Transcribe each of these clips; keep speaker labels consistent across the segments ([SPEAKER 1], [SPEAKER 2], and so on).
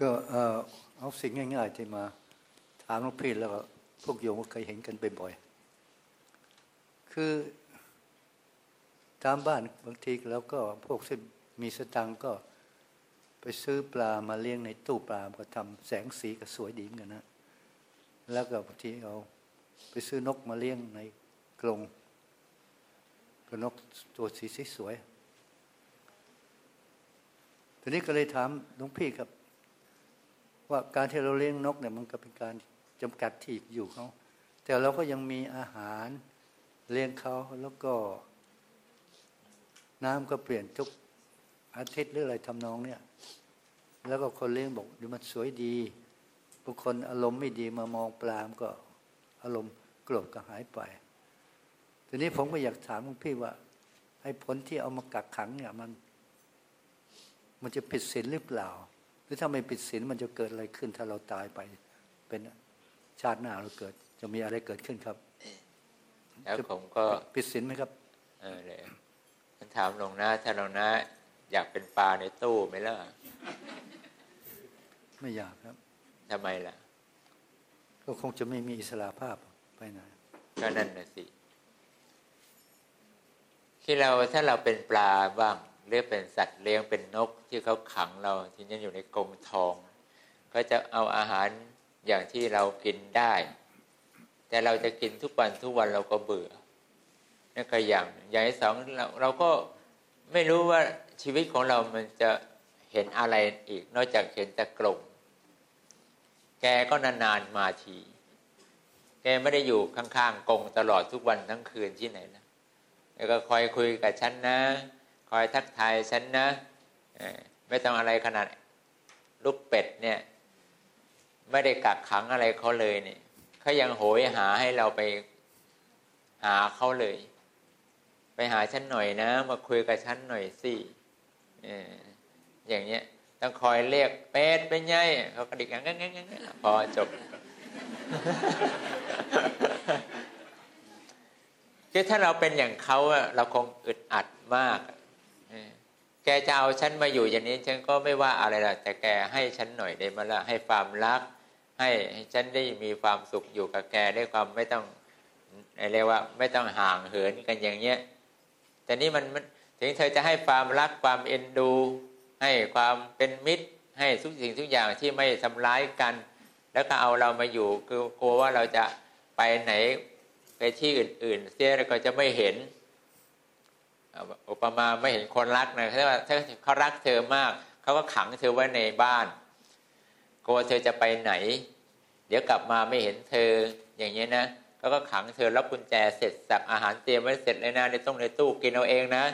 [SPEAKER 1] ก็เอาสิ่งง่าย ๆ ที่มาถามหลวงพี่แล้วก็พวกโยมก็เคยเห็นกันบ่อยๆคือตามบ้านบางทีแล้วก็พวกที่มีสตังก็ไปซื้อปลามาเลี้ยงในตู้ปลาก็ทำแสงสีก็สวยดีเหมือนกันนะแล้วก็บางทีเอาไปซื้อนกมาเลี้ยงในกรงก็นกตัวสีสวยทีนี้ก็เลยถามหลวงพี่ครับ ว่าการที่เราเลี้ยงนกเนี่ยมันก็เป็นการจำกัดที่อยู่เขาแต่เราก็ยังมีอาหารเลี้ยงเขาแล้วก็ น้ำก็เปลี่ยนทุกอาทิตย์หรืออะไรทำนองเนี่ย แล้วก็คนเลี้ยงบอกดูมันสวยดีบางคนอารมณ์ไม่ดีมามองปลามก็อารมณ์โกรธก็หายไปทีนี้ผมก็อยากถามพี่ว่าไอ้ผลที่เอามากักขังเนี่ยมัน มันจะผิดศีลหรือเปล่า รือถ้าไม่ผิดศีลมันจะเกิดอะไรขึ้น ถ้าเราตายไป เป็นชาติหน้าเราเกิด จะมีอะไรเกิดขึ้นครับ
[SPEAKER 2] แล้วผมก็
[SPEAKER 1] ผิดศีลไหมครับ
[SPEAKER 2] เออเลยฉันถามหลวงนะถ้าหลวงนะ อยากเป็นปลาในตู้ไหมล่ะ
[SPEAKER 1] ไม่อยากครับ
[SPEAKER 2] ทำไมล่ะ
[SPEAKER 1] ก็คงจะไม่มีอิสระภาพไปไหน
[SPEAKER 2] ก็นั่นน่ะสิที่เราถ้าเราเป็นปลาบ้าง หรือเป็นสัตว์เลี้ยงเป็นนกที่เขาขังเราที่นี่อยู่ในกรงทองเขาจะเอาอาหารอย่างที่เรากินได้ แต่เราจะกินทุกวันทุกวันเราก็เบื่อนั่นก็อย่างอย่างที่สองเราเราก็ไม่รู้ว่าชีวิตของเรามันจะเห็นอะไรอีก นอกจากเห็นแต่กรงแกก็นานๆมาที แกไม่ได้อยู่ข้างๆกรงตลอดทุกวันทั้งคืนที่ไหนนะแล้วก็คอยคุยกับฉันนะ คอยทักทายฉันนะไม่ต้องอะไรขนาดลูกเป็ดเนี่ย ไม่ได้กักขังอะไรเขาเลยเนี่ยเขายังโหยหาให้เราไปหาเขาเลย ไปหาฉันหน่อยนะ มาคุยกับฉันหน่อยสิอย่างเนี้ยต้องคอยเรียกเป็ดเป็นไงเขากระดิกงั้นงั้นงั้นพอจบคือถ้าเราเป็นอย่างเขาเราคงอึดอัดมาก กจะเอาฉันมาอยู่อย่างนี้ฉันก็ไม่ว่าอะไรหรอกแต่แกให้ฉันหน่อยได้มาละให้ความรักให้ฉันได้มีความสุขอยู่กับแกได้ความไม่ต้องเรียกว่าไม่ต้องห่างเหินกันอย่างเงี้ยแต่นี่มันถึงเธอจะให้ความรักความเอ็นดู ให้ความเป็นมิตร ให้ทุกสิ่งทุกอย่างที่ไม่ทำร้ายกัน แล้วก็เอาเรามาอยู่คือกลัวว่าเราจะไปไหนไปที่อื่นๆเสียแล้วก็จะไม่เห็น อุปมาไม่เห็นคนรักนะถ้าถ้าเขารักเธอมาก เขาก็ขังเธอไว้ในบ้านกลัวเธอจะไปไหน เดี๋ยวกลับมาไม่เห็นเธออย่างนี้นะเขาก็ขังเธอรับกุญแจเสร็จสับอาหารเตรียมไว้เสร็จเลยนะในต้องในตู้กินเอาเองนะ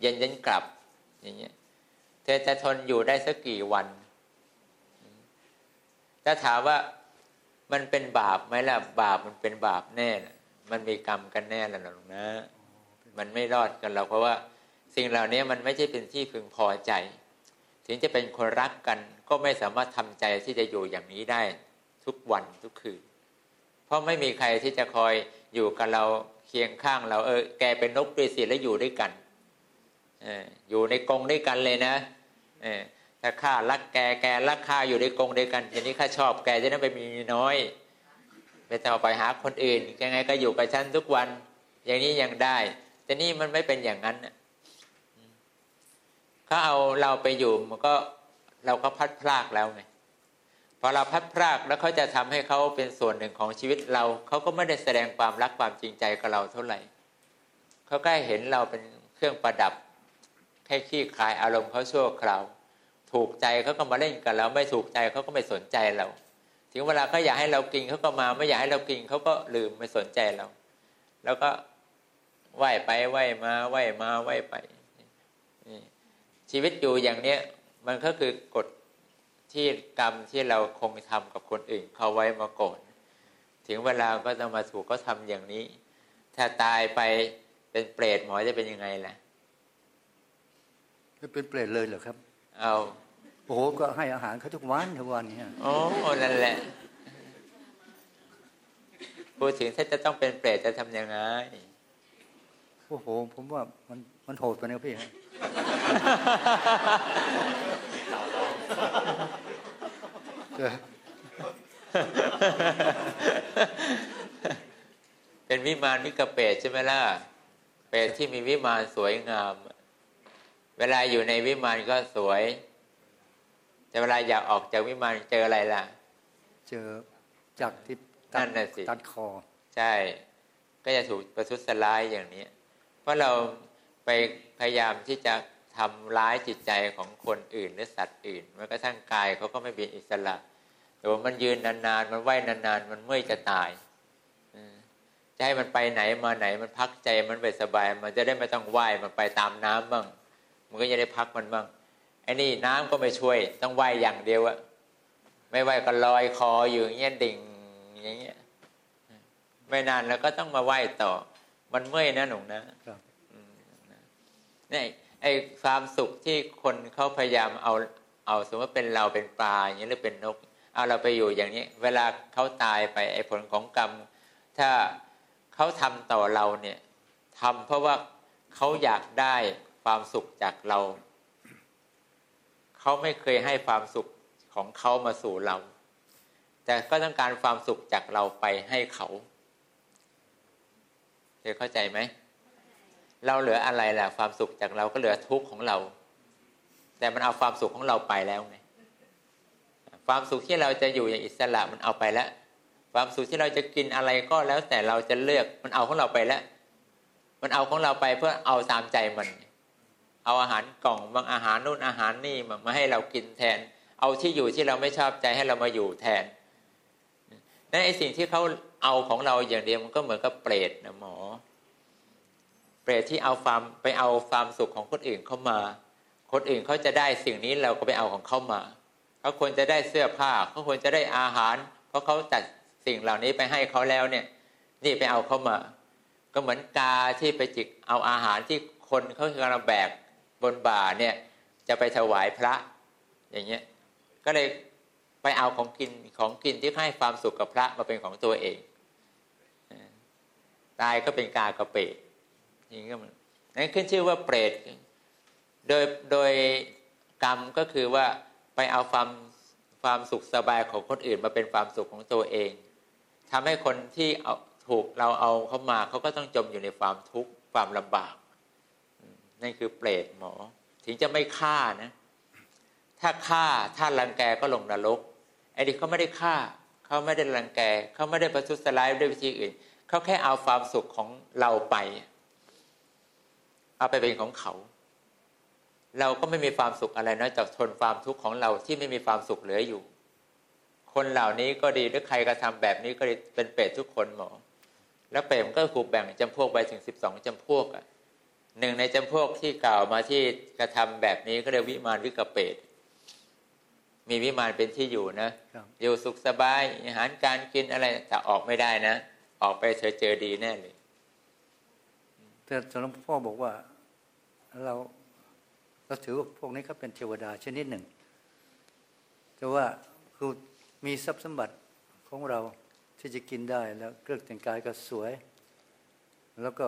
[SPEAKER 2] เย็นเย็นกลับอย่างเงี้ยเธอจะทนอยู่ได้สักกี่วันถ้าถามว่ามันเป็นบาปไหมล่ะบาปมันเป็นบาปแน่นะมันมีกรรมกันแน่ละหรอกนะ มันไม่รอดกันเราเพราะว่าสิ่งเหล่านี้มันไม่ใช่เป็นที่พึงพอใจ ถึงจะเป็นคนรักกันก็ไม่สามารถทำใจที่จะอยู่อย่างนี้ได้ทุกวันทุกคืน เพราะไม่มีใครที่จะคอยอยู่กับเราเคียงข้างเราเออแกเป็นนกปรีศีแล้วอยู่ด้วยกันออยู่ในกรงด้วยกันเลยนะเออถ้าข้ารักแกแกรักข้าอยู่ในกรงเดียวกันอย่างนี้ข้าชอบแกจะได้ไปมีน้อยไปต่อไปหาคนอื่นยังไงก็อยู่กับฉันทุกวัน อย่างนี้ยังได้ แต่นี่มันไม่เป็นอย่างนั้นเขาเอาเราไปอยู่มันก็เราก็พัดพลากแล้วไงพอเราพัดพลากแล้วเขาจะทำให้เขาเป็นส่วนหนึ่งของชีวิตเราเขาก็ไม่ได้แสดงความรักความจริงใจกับเราเท่าไหร่เขาก็เห็นเราเป็นเครื่องประดับแค่ขี้คลายอารมณ์เขาชั่วคราว ถูกใจเขาก็มาเล่นกับเราไม่ถูกใจเขาก็ไม่สนใจเราถึงเวลาเขาอยากให้เรากินเขาก็มาไม่อยากให้เรากินเขาก็ลืมไม่สนใจเรา แล้วก็ ไหวไปไหวมาไหวมาไหวไปชีวิตอยู่อย่างเนี้ยมันก็คือกฎที่กรรมที่เราคงทำกับคนอื่นเขาไว้มาก่อน ถึงเวลาก็ต้องมาถูกก็ทำอย่างนี้ ถ้าตายไปเป็นเปรตหมอจะเป็นยังไงล่ะ
[SPEAKER 1] เป็นเปรตเลยเหรอครับ
[SPEAKER 2] เอา
[SPEAKER 1] โอ้โหก็ให้อาหารเขาทุกวันทุกวันเนี่ย
[SPEAKER 2] โอ้นั่นแหละพูดถึงถ้าจะต้องเป็นเปรตจะทำยังไง
[SPEAKER 1] โอ้โห ผมว่ามันมันโหดไปนะพี่เออ
[SPEAKER 2] เป็นวิมานวิกเปรตใช่ไหมล่ะ เปรตที่มีวิมานสวยงาม เวลาอยู่ในวิมานก็สวย แต่เวลาอยากออกจากวิมานเจออะไรล่ะ
[SPEAKER 1] เจอจากที่ตั
[SPEAKER 2] นั่
[SPEAKER 1] ด
[SPEAKER 2] นน่ะสิ
[SPEAKER 1] ตัดคอ
[SPEAKER 2] ใช่ ก็จะถูกประทุษร้ายอย่างนี้ เพราะเราไปพยายามที่จะทำร้ายจิตใจของคนอื่นหรือสัตว์อื่นแม้กระทั่งกายเขาก็ไม่เป็นอิสระแต่ว่ามันยืนนานๆ มันไหวนานๆ มันเมื่อยจะตายจะให้มันไปไหนมาไหนมันพักใจมันไปสบาย มันจะได้ไม่ต้องว่ายมันไปตามน้ำบ้างมันก็จะได้พักมันบ้างไอ้นี่น้ำก็ไม่ช่วย ต้องว่ายอย่างเดียวอะไม่ว่ายก็ลอยคออยู่อย่างเงี้ยดิ่งอย่างเงี้ยไม่นานแล้วก็ต้องมาไหว้ต่อ มันเมื่อยนะหนูนะครับอืมนะนี่ไอ้ความสุขที่คนเขาพยายามเอาเอาสมมติว่าเป็นเราเป็นปลาอย่างนี้หรือเป็นนก เอาเราไปอยู่อย่างนี้ เวลาเขาตายไปไอ้ผลของกรรม ถ้าเขาทำต่อเราเนี่ยทำเพราะว่าเขาอยากได้ความสุขจากเรา เขาไม่เคยให้ความสุขของเขามาสู่เรา แต่ก็ต้องการความสุขจากเราไปให้เขา เธอเข้าใจไหม เราเหลืออะไรล่ะ ความสุขจากเราก็เหลือทุกข์ของเรา แต่มันเอาความสุขของเราไปแล้วไงความสุขที่เราจะอยู่อย่างอิสระมันเอาไปแล้ว ความสุขที่เราจะกินอะไรก็แล้วแต่เราจะเลือกมันเอาของเราไปแล้ว มันเอาของเราไปเพื่อเอาตามใจมัน เอาอาหารกล่องบางอาหารนู่นอาหารนี่มาให้เรากินแทน เอาที่อยู่ที่เราไม่ชอบใจให้เรามาอยู่แทนนั่นไอสิ่งที่เขา เอาของเราอย่างเดียวมันก็เหมือนกับเปรตนะหมอ เปรตที่เอาความไปเอาความสุขของคนอื่นเข้ามา คนอื่นเขาจะได้สิ่งนี้เราก็ไปเอาของเขามาเขาควรจะได้เสื้อผ้าเขาควรจะได้อาหาร เพราะเขาจัดสิ่งเหล่านี้ไปให้เขาแล้วเนี่ย นี่ไปเอาเข้ามา ก็เหมือนกาที่ไปจิกเอาอาหารที่คนเขากำลังแบกบนบ่าเนี่ยจะไปถวายพระ อย่างเงี้ยก็เลยไปเอาของกินของกินที่ให้ความสุขกับพระมาเป็นของตัวเอง ตายก็เป็นกากระเปรตอย่างนี้ก็มันนั่นขึ้นชื่อว่าเปรตโดยโดยกรรมก็คือว่าไปเอาความความสุขสบายของคนอื่นมาเป็นความสุขของตัวเองทำให้คนที่เอาถูกเราเอาเข้ามาเขาก็ต้องจมอยู่ในความทุกข์ความลำบากนั่นคือเปรตหมอ ถึงจะไม่ฆ่านะ ถ้าฆ่าถ้ารังแกก็ลงนรกไอ้นี่เขาไม่ได้ฆ่าเขาไม่ได้รังแกเขาไม่ได้ประทุษร้ายด้วยวิธีอื่น เขาแค่เอาความสุขของเราไป เอาไปเป็นของเขา เราก็ไม่มีความสุขอะไรนอกจากทนความทุกข์ของเราที่ไม่มีความสุขเหลืออยู่ คนเหล่านี้ก็ดีหรือใครกระทำแบบนี้ก็ดีเป็นเปรตทุกคนหมอ แล้วเปรตมันก็ถูกแบ่งจำพวกไปถึงสิบสองจำพวกอะหนึ่งในจำพวกที่กล่าวมาที่กระทำแบบนี้ก็เรียกวิมานวิกเปรตมีวิมานเป็นที่อยู่นะครับอยู่สุขสบายอาหารการกินอะไรแต่ออกไม่ได้นะ ออกไปเธอเจอดีแน่เลย
[SPEAKER 1] แต่หลวงพ่อบอกว่าเราเราถือว่าพวกนี้เขาเป็นเทวดาชนิดหนึ่ง แต่ว่าคือมีทรัพย์สมบัติของเราที่จะกินได้แล้วเครื่องแต่งกายก็สวย แล้วก็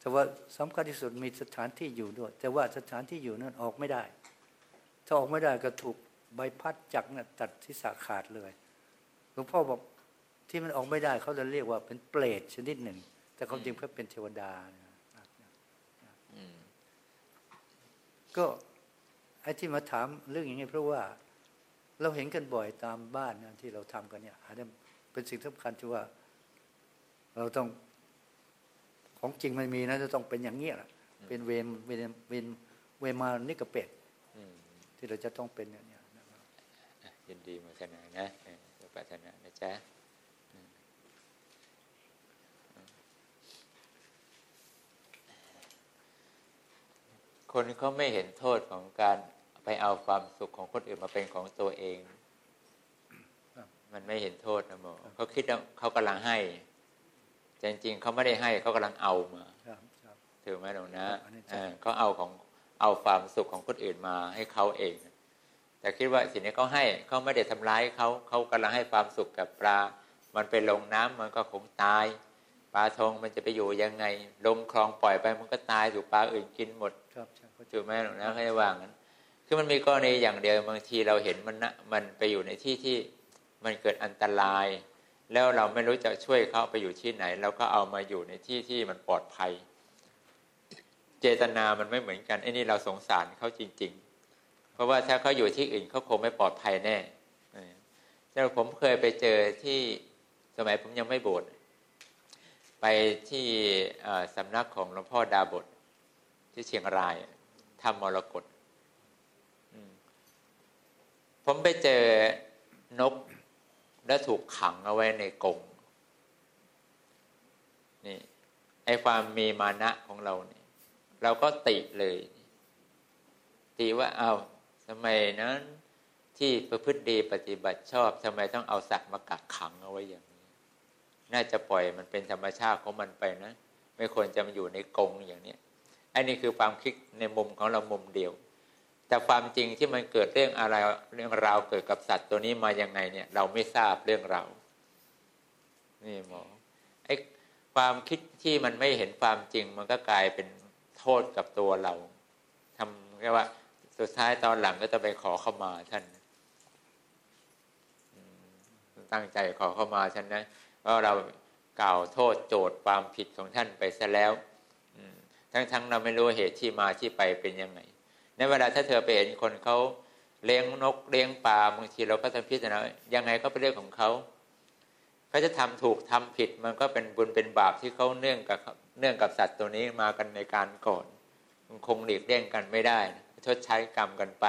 [SPEAKER 1] แต่ว่าสำคัญที่สุดมีสถานที่อยู่ด้วย แต่ว่าสถานที่อยู่นั้นออกไม่ได้ ถ้าออกไม่ได้ก็ถูกใบพัดจักรน่ะตัดที่สาขาดเลยหลวงพ่อบอก ที่มันออกไม่ได้เขาจะเรียกว่าเป็นเปรตชนิดหนึ่ง แต่ความจริงเขาเป็นเทวดานะ
[SPEAKER 2] อืม
[SPEAKER 1] ก็ไอ้ที่มาถามเรื่องอย่างนี้เพราะว่าเราเห็นกันบ่อยตามบ้านนะที่เราทำกันเนี่ยอันนี้เป็นสิ่งสำคัญที่ว่า เราต้องของจริงไม่มีนะจะต้องเป็นอย่างเงี้ยแหละเป็นเวรเวรเวรเวรมานิกเป็ด
[SPEAKER 2] อืม
[SPEAKER 1] ที่เราจะต้องเป็นอย่างเนี้ยนะครับ
[SPEAKER 2] อะยินดีโมทนานะเออสุปรารถนานะจ๊ะอืม คนเขาไม่เห็นโทษของการไปเอาความสุขของคนอื่นมาเป็นของตัวเอง มันไม่เห็นโทษนะโมเขาคิดว่าเขากำลังให้แต่จริงๆเขาไม่ได้ให้เขากำลังเอามา
[SPEAKER 1] ครับครับ
[SPEAKER 2] ถือไหมหนูนะ
[SPEAKER 1] อันนี้ใช่
[SPEAKER 2] เออเขาเอาของเอาความสุขของคนอื่นมาให้เขาเอง แต่คิดว่าสิ่งนี้เขาให้เขาไม่ได้ทำร้ายเขาเขากำลังให้ความสุขกับปลา มันไปลงน้ำมันก็คงตาย ปลาทองมันจะไปอยู่ยังไง ลงคลองปล่อยไปมันก็ตายถูกปลาอื่นกินหมด
[SPEAKER 1] ครับใช่เข้าใจ
[SPEAKER 2] ถูกไหมหนูนะเขาจะว่างั้นคือมันมีกรณีอย่างเดียวบางทีเราเห็นมันนะมันไปอยู่ในที่ที่มันเกิดอันตราย แล้วเราไม่รู้จะช่วยเขาไปอยู่ที่ไหนเราก็เอามาอยู่ในที่ที่มันปลอดภัย เจตนามันไม่เหมือนกันไอ้นี่เราสงสารเขาจริง ๆ เพราะว่าถ้าเขาอยู่ที่อื่นเขาคงไม่ปลอดภัยแน่แต่ผมเคยไปเจอที่สมัยผมยังไม่บวช ไปที่สำนักของหลวงพ่อดาบทที่เชียงรายทำมรกตผมไปเจอนกและถูกขังเอาไว้ในกรงนี่ไอความมีมานะของเราเนี่ยเราก็ติเลยตีว่าเอาทำไมนั้น ที่ประพฤติดีปฏิบัติชอบทำไมต้องเอาสัตว์มากักขังเอาไว้อย่างนี้ น่าจะปล่อยมันเป็นธรรมชาติของมันไปนะ ไม่ควรจะมาอยู่ในกรงอย่างนี้อันนี้คือความคิดในมุมของเรามุมเดียว แต่ความจริงที่มันเกิดเรื่องอะไรเรื่องราวเกิดกับสัตว์ตัวนี้มาอย่างไงเนี่ย เราไม่ทราบเรื่องราวนี่หมอไอ้ความคิดที่มันไม่เห็นความจริง มันก็กลายเป็นโทษกับตัวเราทำแค่ว่าสุดท้ายตอนหลังก็จะไปขอเข้ามาท่านตั้งใจขอเข้ามาท่านนะ ราะเรากล่าวโทษโจทย์ความผิดของท่านไปซะแล้วทั้งๆเราไม่รู้เหตุที่มาที่ไปเป็นยังไงในเวลาถ้าเธอไปเห็นคนเขาเลี้ยงนกเลี้ยงปลาบางทีเราก็จะพิจารณายังไงก็เป็นเรื่องของเขาเขาจะทำถูกทำผิดมันก็เป็นบุญเป็นบาปที่เขาเนื่องกับเนื่องกับสัตว์ตัวนี้มากันในการก่อนมันคงหลีกเลี่ยงกันไม่ได้ชดใช้กรรมกันไป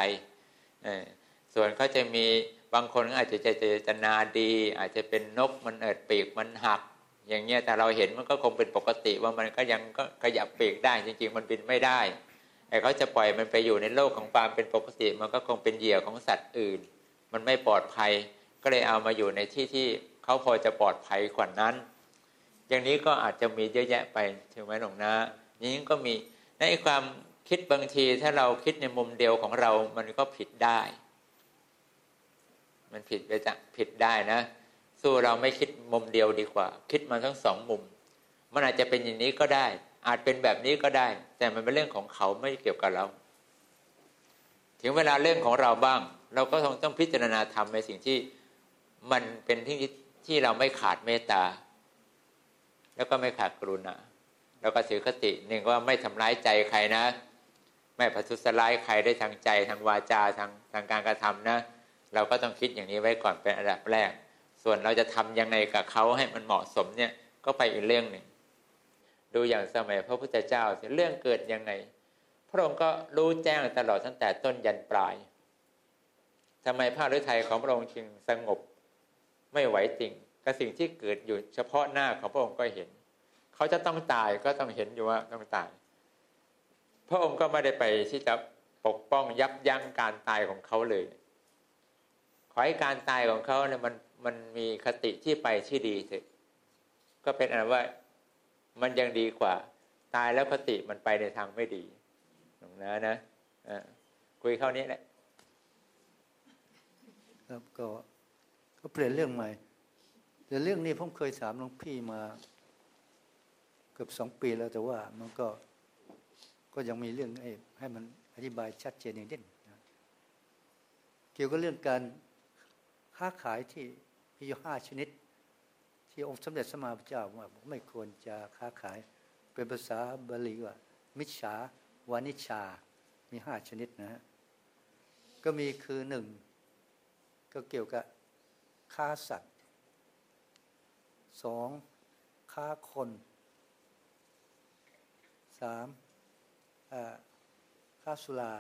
[SPEAKER 2] ส่วนเขาจะมี บางคนอาจจะเจตนาดี อาจจะเป็นนกมันเอิดปีกมันหัก อย่างเงี้ยแต่เราเห็นมันก็คงเป็นปกติว่ามันก็ยังก็ขยับปีกได้จริง ๆ มันบินไม่ได้แต่เขาจะปล่อยมันไปอยู่ในโลกของความเป็นปกติ มันก็คงเป็นเหยื่อของสัตว์อื่น มันไม่ปลอดภัย ก็เลยเอามาอยู่ในที่ที่เขาพอจะปลอดภัยกว่านั้น อย่างนี้ก็อาจจะมีเยอะแยะไปถึงไหมหลวงนะนี้ก็มีในความคิดบางทีถ้าเราคิดในมุมเดียวของเรา มันก็ผิดได้ มันผิดไปจะผิดได้นะ สู้เราไม่คิดมุมเดียวดีกว่า คิดมาทั้งสองมุม มันอาจจะเป็นอย่างนี้ก็ได้ อาจเป็นแบบนี้ก็ได้ แต่มันเป็นเรื่องของเขาไม่เกี่ยวกับเรา ถึงเวลาเรื่องของเราบ้าง เราก็ต้องต้องพิจารณาทำในสิ่งที่มันเป็นที่ที่เราไม่ขาดเมตตาแล้วก็ไม่ขาดกรุณาเราก็ถือคติหนึ่งว่าไม่ทำร้ายใจใครนะ ไม่ประทุษร้ายใครได้ทางใจทางวาจาทางทางการกระทำนะ เราก็ต้องคิดอย่างนี้ไว้ก่อนเป็นอันดับแรก ส่วนเราจะทํำยังไงกับเขาให้มันเหมาะสมเนี่ยก็ไปอีกเรื่องหนึ่งดูอย่างสมัยพระพุทธเจ้าเรื่องเกิดยังไง พระองค์ก็รู้แจ้งตลอดตั้งแต่ต้นยันปลายทำไมพระฤทัยของพระองค์จึงสงบไม่ไหวจริงกับสิ่งที่เกิดอยู่เฉพาะหน้าของพระองค์ก็เห็น เขาจะต้องตายก็ต้องเห็นอยู่ว่าต้องตาย พระองค์ก็ไม่ได้ไปที่จะปกป้องยับยั้งการตายของเขาเลย ขอให้การตายของเขาเนี่ยมันมันมีคติที่ไปที่ดีเถอะก็เป็นอันว่ามันยังดีกว่า ตายแล้วคติมันไปในทางไม่ดีหลงนะนะคุยเข้านี้แหละ
[SPEAKER 1] ครับก็ก็เปลี่ยนเรื่องใหม่แต่เรื่องนี้ผมเคยถามหลวงพี่มาเกือบสองปีแล้วแต่ว่ามันก็ก็ยังมีเรื่องให้มันอธิบายชัดเจนอย่างเด่นเกี่ยวกับเรื่องการ ค้าขายที่มีอยู่ห้าชนิด ที่องค์สมเด็จสมมาพระเจ้าว่าไม่ควรจะค้าขาย เป็นภาษาบาลีว่า มิจฉาวานิชา มีห้าชนิดนะฮะก็มีคือหนึ่งก็เกี่ยวกับค้าสัตว์สองค้าคนสามค้าสุรา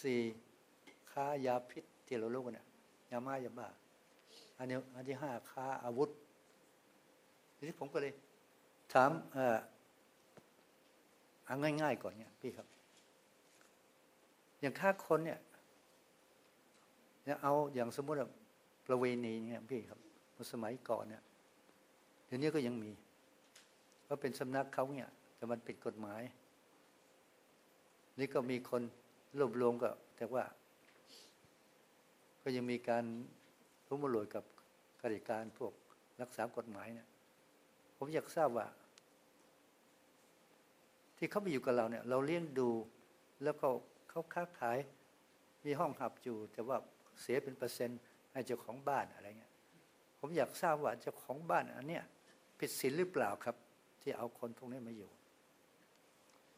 [SPEAKER 1] สี่ค้ายาพิษ ที่เรารู้กันเนี่ยยาม่ายาบ้าอันนี้อันที่ห้าค้าอาวุธทีนี้ผมก็เลย ถามเอาง่ายๆก่อนเนี่ยพี่ครับ อย่างฆ่าคนเนี่ยเนี่ยเอาอย่างสมมติว่าประเวณีเนี่ยพี่ครับสมัยก่อนเนี่ยเดี๋ยวนี้ก็ยังมีเพราเป็นสำนักเขาเนี่ย แต่มันปิดกฎหมาย นี่ก็มีคนรวบรวมก็แต่ว่า ก็ยังมีการรู้มรวยกับกริการพวกรักษากฎหมายเนี่ยผมอยากทราบว่า ที่เขาไปอยู่กับเราเนี่ย เราเลี้ยงดู แล้วก็เขาค้าขาย มีห้องหับอยู่ แต่ว่าเสียเป็นเปอร์เซ็นต์ให้เจ้าของบ้านอะไรเงี้ยผมอยากทราบว่าเจ้าของบ้านอันเนี้ยผิดศีลหรือเปล่าครับ ที่เอาคนพวกนี้มาอยู่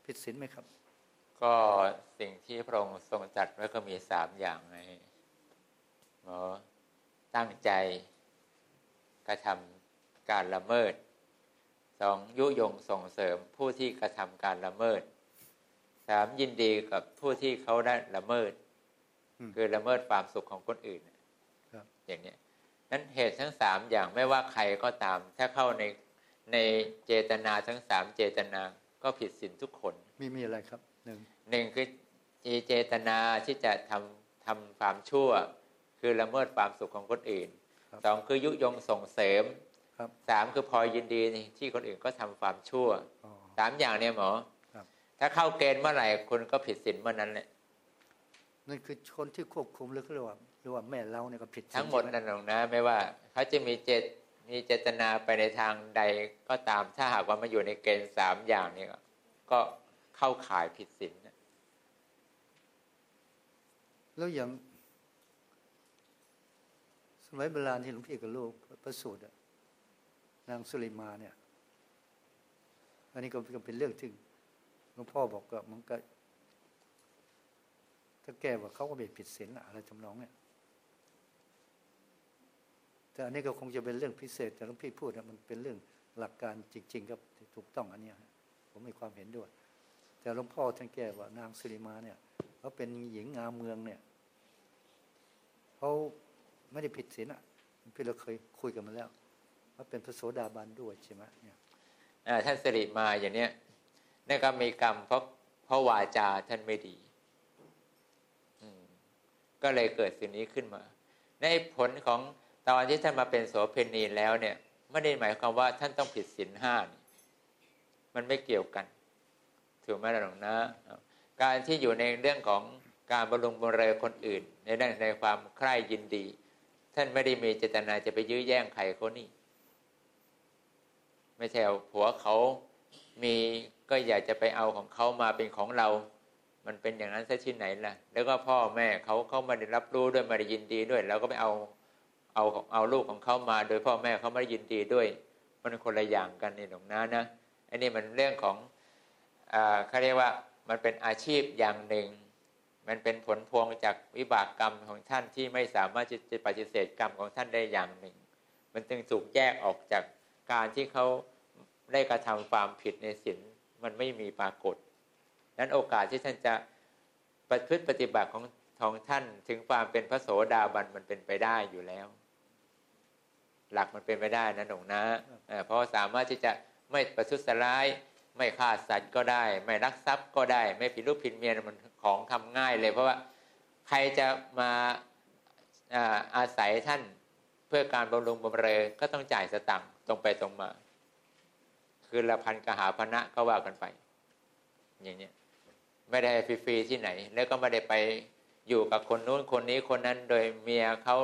[SPEAKER 1] ผิดศีลไหมครับ
[SPEAKER 2] ก็สิ่งที่พระองค์ทรงจัดไว้ก็มีสามอย่างไง อตั้งใจกระทำการละเมิดสองยุยงส่งเสริมผู้ที่กระทำการละเมิดสามยินดีกับผู้ที่เขาได้ละเมิด
[SPEAKER 1] อืม
[SPEAKER 2] คือละเมิดความสุขของคนอื่น
[SPEAKER 1] ครับ
[SPEAKER 2] อย่างเนี้ยนั้นเหตุทั้งสามอย่างไม่ว่าใครก็ตาม ถ้าเข้าในในเจตนาทั้งสามเจตนาก็ผิดศีลทุกคน
[SPEAKER 1] มีมีอะไรครับหนึ่ง
[SPEAKER 2] หนึ่งคือเจตนาที่จะทำทำความชั่ว คือละเมิดความสุขของคนอื่น
[SPEAKER 1] ครับ
[SPEAKER 2] สองคือยุยงส่งเสริม
[SPEAKER 1] ครับ
[SPEAKER 2] สามคือพลอยยินดีที่คนอื่นก็ทำความชั่ว
[SPEAKER 1] อ๋อ
[SPEAKER 2] สามอย่างเนี่ยหมอ
[SPEAKER 1] ครับ
[SPEAKER 2] ถ้าเข้าเกณฑ์เมื่อไหร่คุณก็ผิดศีลเมื่อนั้นแหละ
[SPEAKER 1] นั่นคือคนที่ควบคุมหรือเขาเรียกว่าหรือว่าแม่เราเนี่ยก็ผิดศีล
[SPEAKER 2] ทั้งหมด
[SPEAKER 1] ใช่ไนั่
[SPEAKER 2] นหรอกนะ ไม่ว่าเขาจะมีเจตมีเจตนาไปในทางใดก็ตามถ้าหากว่ามาอยู่ในเกณฑ์สามอย่างนี้ก็ก็เข้าข่ายผิดศีลนะ
[SPEAKER 1] แล้วอย่าง สมัยโบราณที่หลวงพี่กับลูกประสูติอะนางสุริมาเนี่ย อันนี้ก็เป็นเรื่องที่หลวงพ่อบอกว่ามันก็ถ้าแก้ว่าเขาก็ไม่ผิดศีลอะไรทำนองเนี่ยแต่อันนี้ก็คงจะเป็นเรื่องพิเศษ แต่หลวงพี่พูดอะมันเป็นเรื่องหลักการจริง ๆ ครับถูกต้องอันนี้ผมมีความเห็นด้วย แต่หลวงพ่อท่านแก้ว่านางสุริมาเนี่ยเขาเป็นหญิงงามเมืองเนี่ยเขา ไม่ได้ผิดศีลอะพี่เราเคยคุยกันมาแล้ว ว่าเป็นพระโสดาบันด้วยใช่ไหมเนี่ย
[SPEAKER 2] ท่านสิริมาอย่างเนี้ยนี่ก็มีกรรมเพราะเพราะวาจาท่านไม่ดี อืม ก็เลยเกิดสิ่งนี้ขึ้นมา ในผลของตอนที่ท่านมาเป็นโสเพณีแล้วเนี่ยไม่ได้หมายความว่าท่านต้องผิดศีลห้านี่มันไม่เกี่ยวกันถูกไหมล่ะหลวงนะ การที่อยู่ในเรื่องของการบำรุงบำเรอคนอื่น ในเรื่องในความใคร่ยินดี ท่านไม่ได้มีเจตนาจะไปยื้อแย่งใครเขานี่ ไม่ใช่ผัวเขามีก็อยากจะไปเอาของเขามาเป็นของเรา มันเป็นอย่างนั้นซะที่ไหนล่ะ แล้วก็พ่อแม่เขาเขาไม่ได้รับรู้ด้วยไม่ได้ยินดีด้วย แล้วก็ไปเอาเอาเอาลูกของเขามา โดยพ่อแม่เขาไม่ได้ยินดีด้วย มันคนละอย่างกันนี่หลวงนะนะอันนี้มันเรื่องของอ่าเขาเรียกว่ามันเป็นอาชีพอย่างหนึ่ง มันเป็นผลพวงจากวิบากกรรมของท่านที่ไม่สามารถจะปฏิเสธกรรมของท่านได้อย่างหนึ่ง มันจึงถูกแยกออกจากการที่เขาได้กระทำความผิดในศีลมันไม่มีปรากฏนั้นโอกาสที่ท่านจะประพฤติปฏิบัติของของท่านถึงความเป็นพระโสดาบันมันเป็นไปได้อยู่แล้ว หลักมันเป็นไปได้นะหนูนะเอ่อเพราะสามารถที่จะไม่ประทุษร้าย ไม่ฆ่าสัตว์ก็ได้ ไม่รักทรัพย์ก็ได้ ไม่ผิดรูปผิดเมียมัน ของทำง่ายเลยเพราะว่าใครจะมาอาศัยท่านเพื่อการบำรุงบำเรอก็ต้องจ่ายสตังค์ตรงไปตรงมา คือละพันกหาพนะก็ว่ากันไป อย่างเนี้ยไม่ได้ฟรีๆที่ไหน แล้วก็ไม่ได้ไปอยู่กับคนนู้นคนนี้คนนั้นโดยเมียเขา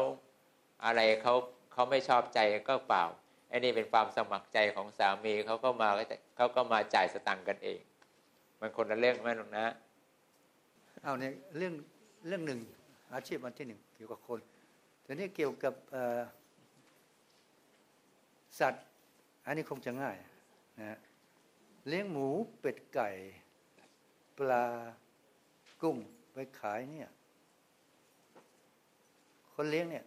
[SPEAKER 2] อะไรเขาเขาไม่ชอบใจก็เปล่าไอ้นี่เป็นความสมัครใจของสามีเขาก็มาเขาก็มาจ่ายสตังค์กันเอง มันคนละเรื่องไหมหรอกนะ
[SPEAKER 1] เอาเนี่ยเรื่องเรื่องหนึ่งอาชีพอันที่หนึ่งเกี่ยวกับคนแต่นี่เกี่ยวกับสัตว์ อันนี้คงจะง่ายนะเลี้ยงหมูเป็ดไก่ ปลากุ้งไปขายเนี่ย คนเลี้ยงเนี่ย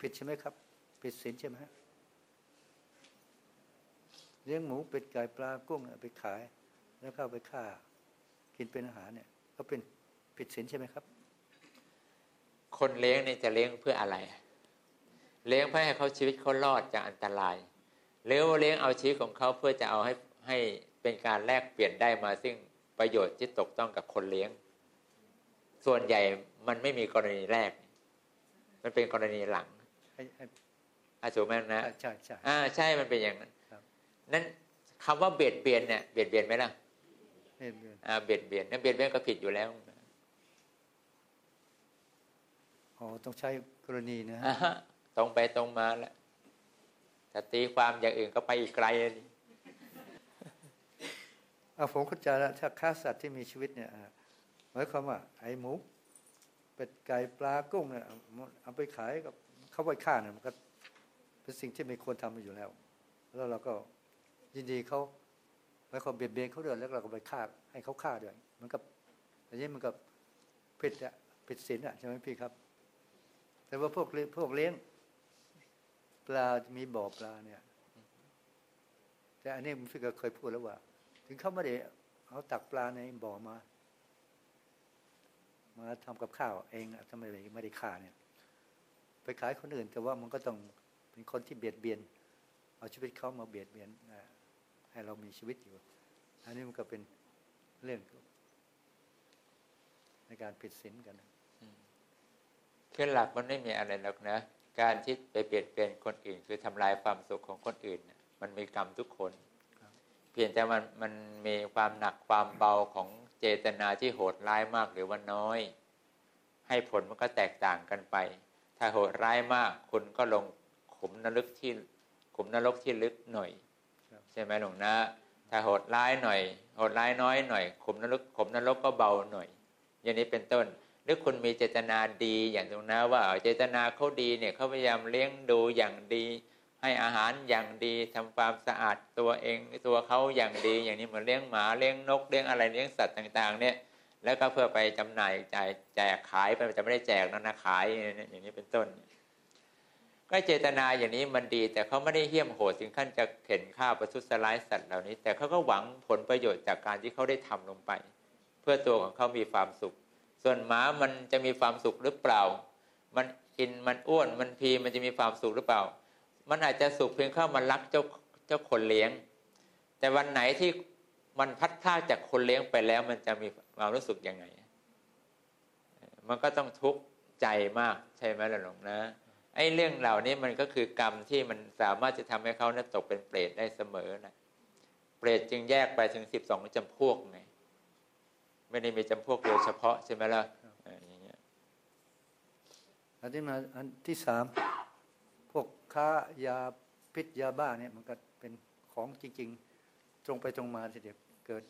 [SPEAKER 1] ผิดใช่ไหมครับ ผิดศีลใช่ไหมฮะเลี้ยงหมูเป็ดไก่ปลากุ้งไปขาย แล้วก็เอาไปฆ่า กินเป็นอาหารเนี่ย ก็เป็นผิดศีลใช่ไหมครับ
[SPEAKER 2] คนเลี้ยงเนี่ยจะเลี้ยงเพื่ออะไร เลี้ยงเพื่อให้เขาชีวิตเขารอดจากอันตรายหรือว่าเลี้ยงเอาชีวิตของเขาเพื่อจะเอาให้ให้เป็นการแลกเปลี่ยนได้มาซึ่งประโยชน์ที่ตกต้องกับคนเลี้ยง ส่วนใหญ่มันไม่มีกรณีแรก มันเป็นกรณีหลัง
[SPEAKER 1] ให้ให้
[SPEAKER 2] อาถูกไหมนะ
[SPEAKER 1] ใช่ใช่
[SPEAKER 2] อ่าใช่มันเป็นอย่างนั้น
[SPEAKER 1] ครับ
[SPEAKER 2] นั้นคำว่าเบียดเบียนเนี่ยเบียดเบียนไหมล่ะ
[SPEAKER 1] ให้เรียน
[SPEAKER 2] อ่าเบียดเบียนนั่นเบียดเบียนก็ผิดอยู่แล้ว
[SPEAKER 1] อ๋อต้องใช้กรณีนะฮะ
[SPEAKER 2] อ่าฮะตรงไปตรงมาแล้วถ้าตีความอย่างอื่นก็ไปอีกไกลเลย
[SPEAKER 1] เอาผมเข้าใจแล้วถ้าฆ่าสัตว์ที่มีชีวิตเนี่ยอ่าหมายความว่า ไอ้หมูเป็ดไก่ปลากุ้งเนี่ยเอาไปขายกับเขาไปฆ่าเนี่ยมันก็เป็นสิ่งที่ไม่ควรทำอยู่แล้ว แล้วเราก็ยินดีเขา ไปเขาเบียดเบียนเขาด้วยแล้วเราก็ไปฆ่าให้เขาฆ่าด้วยมันก็อันนี้มันก็ผิดอะผิดศีลอะใช่ไหมพี่ครับ แต่ว่าพวกเล้งพวกเลี้ยงปลามีบ่อปลาเนี่ย แต่อันนี้มันพี่ก็เคยพูดแล้วว่า ถึงเขาไม่ได้เอาตักปลาในบ่อมา มาทำกับข้าวเองทำไมไม่ได้ฆ่าเนี่ย ไปขายคนอื่น แต่ว่ามันก็ต้องเป็นคนที่เบียดเบียน เอาชีวิตเขามาเบียดเบียนนะ ให้เรามีชีวิตอยู่ อันนี้มันก็เป็นเรื่องในการผิดศีลกันนะ
[SPEAKER 2] คือหลักมันไม่มีอะไรหรอกนะ การที่ไปเปลี่ยนเปลี่ยนคนอื่น คือทำลายความสุขของคนอื่นน่ะมันมีกรรมทุกคน เพียงแต่มันมันมีความหนักความเบาของเจตนาที่โหดร้ายมากหรือว่าน้อย ให้ผลมันก็แตกต่างกันไป ถ้าโหดร้ายมากคุณก็ลงขุมนรกที่ขุมนรกที่ลึกหน่อย
[SPEAKER 1] ครับ
[SPEAKER 2] ใช่ไหมหลวงนะ ถ้าโหดร้ายหน่อย โหดร้ายน้อยหน่อยขมนรกขมนรกก็เบาหน่อย อย่างนี้เป็นต้น หรือคุณมีเจตนาดีอย่างตรงนะว่าเจตนาเขาดีเนี่ยเขาพยายามเลี้ยงดูอย่างดี ให้อาหารอย่างดีทำความสะอาดตัวเองตัวเขาอย่างดี อย่างนี้เหมือนเลี้ยงหมาเลี้ยงนกเลี้ยงอะไรเลี้ยงสัตว์ต่าง ๆ เนี่ย แล้วก็เพื่อไปจำหน่ายจ่ายแจกขายไปจะไม่ได้แจกนะนะขายอย่างนี้เป็นต้น ก็เจตนาอย่างนี้มันดี แต่เขาไม่ได้เหี้ยมโหดถึงขั้นจะเข็นฆ่าประทุษร้ายสัตว์เหล่านี้ แต่เขาก็หวังผลประโยชน์จากการที่เขาได้ทำลงไป เพื่อตัวของเขามีความสุข ส่วนหมามันจะมีความสุขหรือเปล่า มันกินมันอ้วนมันพีมันจะมีความสุขหรือเปล่า มันอาจจะสุขเพียงเข้ามันรักเจ้าเจ้าคนเลี้ยง แต่วันไหนที่มันพัดพลาดจากคนเลี้ยงไปแล้ว มันจะมีความรู้สึกยังไง มันก็ต้องทุกข์ใจมากใช่ไหมล่ะหลวงนะ ไอ้เรื่องเหล่านี้มันก็คือกรรมที่มันสามารถจะทำให้เขานะตกเป็นเปรตได้เสมอนะเปรตจึงแยกไปถึงสิบสองจำพวกไงไม่ได้มีจำพวกโดยเฉพาะใช่ไหมล่ะอย่างเงี้ย
[SPEAKER 1] อันที่มาอันที่สามพวกค้ายาพิษยาบ้าเนี่ยมันก็เป็นของจริง ๆ ตรงไปตรงมาทีเดียวเกิด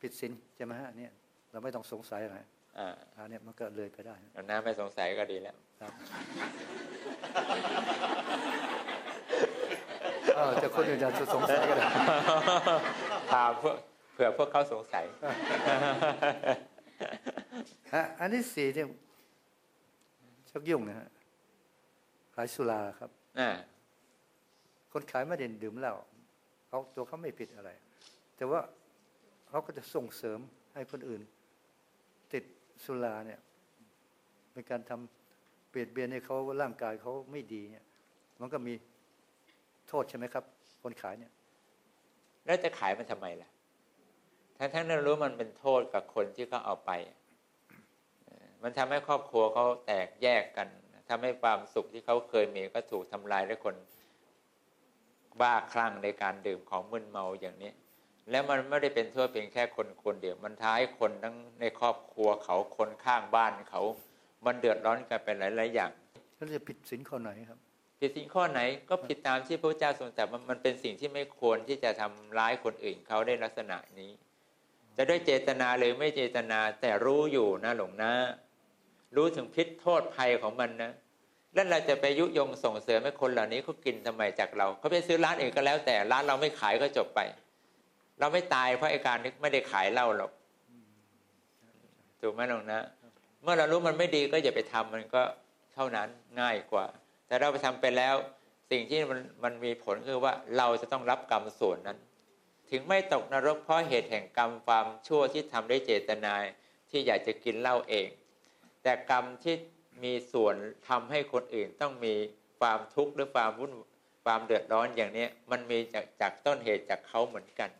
[SPEAKER 1] ผิดศีลใช่ไหมฮะเนี่ยเราไม่ต้องสงสัยอะไร
[SPEAKER 2] อ่า
[SPEAKER 1] อันเนี้ยมันก็เลยไปได้
[SPEAKER 2] หลวงนะไม่สงสัยก็ดีแล้ว
[SPEAKER 1] ครับเออแต่คนอื่นจะสงสัยก็ได้
[SPEAKER 2] ถามเพื่อเผื่อพวกเขาสงสัย
[SPEAKER 1] ฮะอันที่สี่เนี่ยชักยุ่งนะฮะขายสุราครับ
[SPEAKER 2] อ่า
[SPEAKER 1] คนขายไม่ได้ดื่มเหล้าเขาตัวเขาไม่ผิดอะไร แต่ว่าเขาก็จะส่งเสริมให้คนอื่นติด สุราเนี่ยเป็นการทำเปลี่ยนเบียนให้เขาร่างกายเขาไม่ดีเนี่ย มันก็มีโทษใช่ไหมครับ คนขายเนี่ย
[SPEAKER 2] แล้วจะขายมันทำไมล่ะทั้งทั้งนั้นรู้มันเป็นโทษกับคนที่เขาเอาไปมันทำให้ครอบครัวเขาแตกแยกกันทำให้ความสุขที่เขาเคยมีก็ถูกทำลายด้วยคนบ้าคลั่งในการดื่มของมึนเมาอย่างนี้ แล้วมันไม่ได้เป็นโทษเพียงแค่คนคนเดียว มันท้ายคนทั้งในครอบครัวเขาคนข้างบ้านเขา มันเดือดร้อนกันเป็นหลาย ๆ อย่าง
[SPEAKER 1] แล้วจะผิดศีลข้อไหนครับ
[SPEAKER 2] ผิดสิ่งข้อไหนก็ผิดตามที่พระเจ้าทรงตรัสว่ามันเป็นสิ่งที่ไม่ควรที่จะทำร้ายคนอื่นเขาได้ลักษณะนี้ จะด้วยเจตนาหรือไม่เจตนาแต่รู้อยู่นะหลวงนะ รู้ถึงพิษโทษภัยของมันนะแล้วเราจะไปยุยงส่งเสริมให้คนเหล่านี้เขากินทำไมจากเราเขาไปซื้อร้านอื่นก็แล้ว แต่ร้านเราไม่ขายก็จบไป เราไม่ตายเพราะไอ้การนี้ไม่ได้ขายเหล้าหรอกถูกไหมหลวงนะ เมื่อเรารู้มันไม่ดีก็อย่าไปทำมันก็เท่านั้นง่ายกว่า แต่เราไปทำไปแล้ว สิ่งที่มันมันมีผลคือว่าเราจะต้องรับกรรมส่วนนั้น ถึงไม่ตกนรกเพราะเหตุแห่งกรรมความชั่วที่ทำได้เจตนาที่อยากจะกินเหล้าเอง แต่กรรมที่มีส่วนทำให้คนอื่นต้องมีความทุกข์หรือความวุ่นความเดือดร้อนอย่างนี้มันมีจากจากต้นเหตุจากเขาเหมือนกันอืม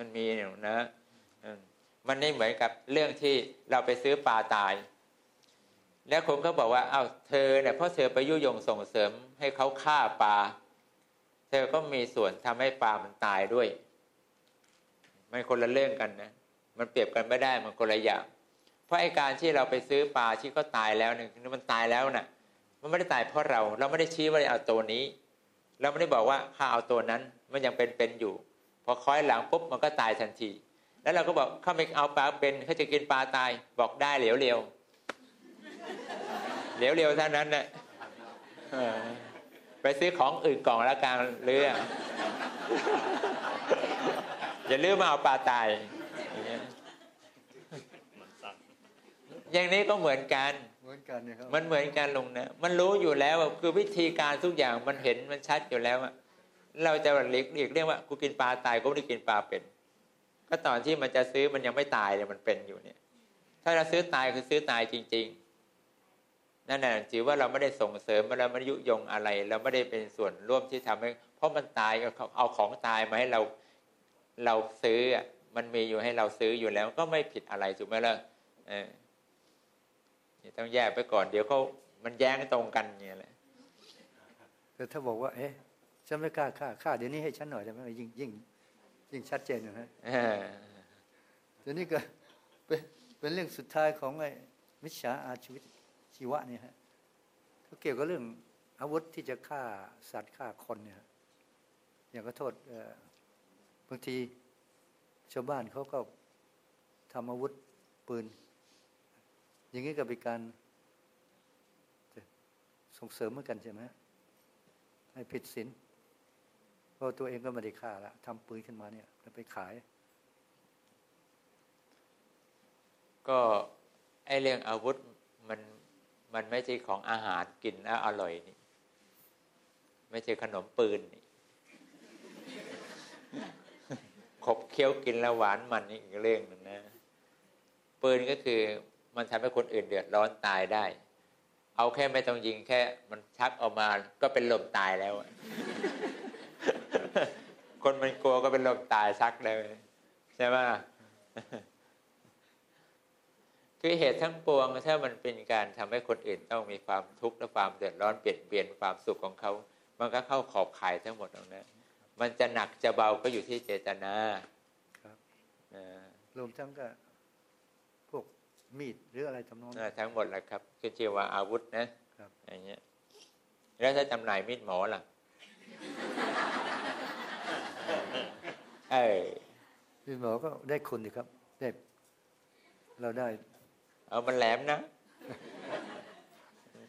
[SPEAKER 2] มันมีเนี่ยนะมันไม่เหมือนกับเรื่องที่เราไปซื้อปลาตาย แล้วคนก็บอกว่าเอ้าเธอเนี่ยเพราะเธอไปยุยงส่งเสริมให้เขาฆ่าปลา เธอก็มีส่วนทำให้ปลามันตายด้วย มันคนละเรื่องกันนะ มันเปรียบกันไม่ได้มันคนละอย่าง เพราะไอการที่เราไปซื้อปลาที่เขาตายแล้วเนี่ยมันตายแล้วน่ะ มันไม่ได้ตายเพราะเรา เราไม่ได้ชี้ว่าเอาตัวนี้ เราไม่ได้บอกว่าข้าเอาตัวนั้น มันยังเป็นเป็นอยู่ อคล้อยหลังปุ๊บมันก็ตายทันที แล้วเราก็บอกเขาไม่เอาปลาเป็นเขาจะกินปลาตายบอกได้เหลียวเร็วเหลียวเร็วเท่านั้นนะเออไปซื้อของอื่นกล่องละกันเรืออย่าลืมมาเอาปลาตายอย่างเงี้ยอย่างนี้ก็เหมือนกัน
[SPEAKER 1] เหมือนกันเนี่ยครับ
[SPEAKER 2] มันเหมือนกันลงนะมันรู้อยู่แล้วอะคือวิธีการทุกอย่างมันเห็นมันชัดอยู่แล้วอะ เราจะหลีกหลีกเรียกว่ากูกินปลาตายกูไม่ได้กินปลาเป็น ก็ตอนที่มันจะซื้อมันยังไม่ตายเลยมันเป็นอยู่เนี่ย ถ้าเราซื้อตายคือซื้อตายจริง ๆ นั่นแหละถือว่าเราไม่ได้ส่งเสริมเราไม่ได้ยุยงอะไร เราไม่ได้เป็นส่วนร่วมที่ทำให้ เพราะมันตายก็เอาของตายมาให้เราเราซื้ออะมันมีอยู่ให้เราซื้ออยู่แล้ว ก็ไม่ผิดอะไรถูกไหมล่ะเออต้องแยกไปก่อน เดี๋ยวเขามันแย้งตรงกันอย่างเงี้ยแหละ
[SPEAKER 1] แต่ถ้าบอกว่า เอ๊ะ ฉันไม่กล้าฆ่าฆ่าเดี๋ยวนี้ให้ฉันหน่อยได้ไหมยิ่งยิ่งยิ่งชัดเจนนะฮะ
[SPEAKER 2] เออ
[SPEAKER 1] เดี๋ยวนี้ก็เป็นเป็นเรื่องสุดท้ายของไอ้มิจฉาอาชีวิตชีวะเนี่ยฮะเขาเกี่ยวกับเรื่องอาวุธที่จะฆ่าสัตว์ฆ่าคนเนี่ยฮะอย่างก็โทษเอ่อบางทีชาวบ้านเขาก็ทำอาวุธปืน อย่างนี้ก็เป็นการส่งเสริมเหมือนกันใช่ไหมให้ผิดศีลเพ ราะตัวเองก็ไม่ได้ฆ่าละทำปืนขึ้นมาเนี่ยแล้วไปขาย
[SPEAKER 2] ก็ไอเรื่องอาวุธมันมันไม่ใช่ของอาหารกินแล้วอร่อยนี่ ไม่ใช่ขนมปืนนี่ขบเคี้ยวกินแล้วหวานมันนี่อีกเรื่องหนึงนะ ปืนก็คือมันทำให้คนอื่นเดือดร้อนตายได้ เอาแค่ไม่ต้องยิงแค่ มันชักออกมาก็เป็นลมตายแล้ว คนมันกลัวก็เป็นลมตายชักเลย ใช่ไหมคือเหตุทั้งปวงถ้ามันเป็นการทำให้คนอื่นต้องมีความทุกข์และความเดือดร้อนเปลี่ยนเปลี่ยนความสุขของเขา มันก็เข้าขอบข่ายทั้งหมดตรงนั้นมันจะหนักจะเบาก็อยู่ที่เจตนา
[SPEAKER 1] ครับ
[SPEAKER 2] อ่าร
[SPEAKER 1] วมทั้งก็พวกมีดหรืออะไรทำนองนั้น
[SPEAKER 2] อ่าทั้งหมดแหละครับคือชื่อว่าอาวุธนะ ครับอย่างเงี้ย แล้วถ้าจำหน่ายมีดหมอล่ะ เออ
[SPEAKER 1] พี่หมอก็ได้คุณดีครับได้เราได้
[SPEAKER 2] เอามันแหลมนะ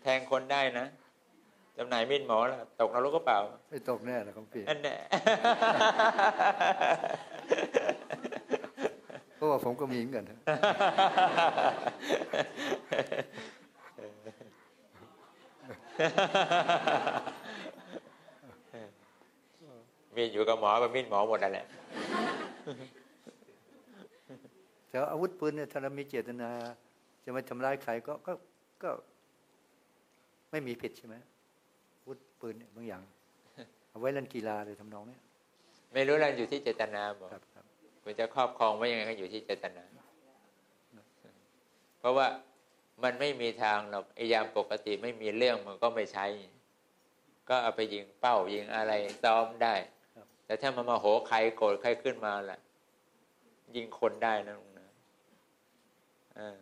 [SPEAKER 2] แทงคนได้นะจำหน่ายมีดหมอล่ะ ตกนรกก็เปล่า
[SPEAKER 1] ไม่ตกแน่หรอกของพี่
[SPEAKER 2] อันแน่
[SPEAKER 1] เพราะว่าผมก็มีเหมือนกันฮะ
[SPEAKER 2] มีดอยู่กับหมอกับมีดหมอหมดนั่นแหละ
[SPEAKER 1] แต่ว่าอาวุธปืนเนี่ยถ้าเรามีเจตนา จะไม่ทำร้ายใครก็ก็ก็ ไม่มีผิดใช่ไหมอาวุธปืนเนี่ยบางอย่าง เอาไว้เล่นกีฬาเลยทำนองเนี้ย
[SPEAKER 2] ไม่รู้แล้วอยู่ที่เจตนาบอก
[SPEAKER 1] ครับครับ
[SPEAKER 2] คุณจะครอบครองไว้ยังไงก็อยู่ที่เจตนา เพราะว่ามันไม่มีทางหรอกไอ้ยามปกติไม่มีเรื่องมันก็ไม่ใช้ ก็เอาไปยิงเป้ายิงอะไรซ้อมได้ แต่ถ้ามันมาโหใครโกรธใครขึ้นมาแหละยิงคนได้นะลุงนะอ่า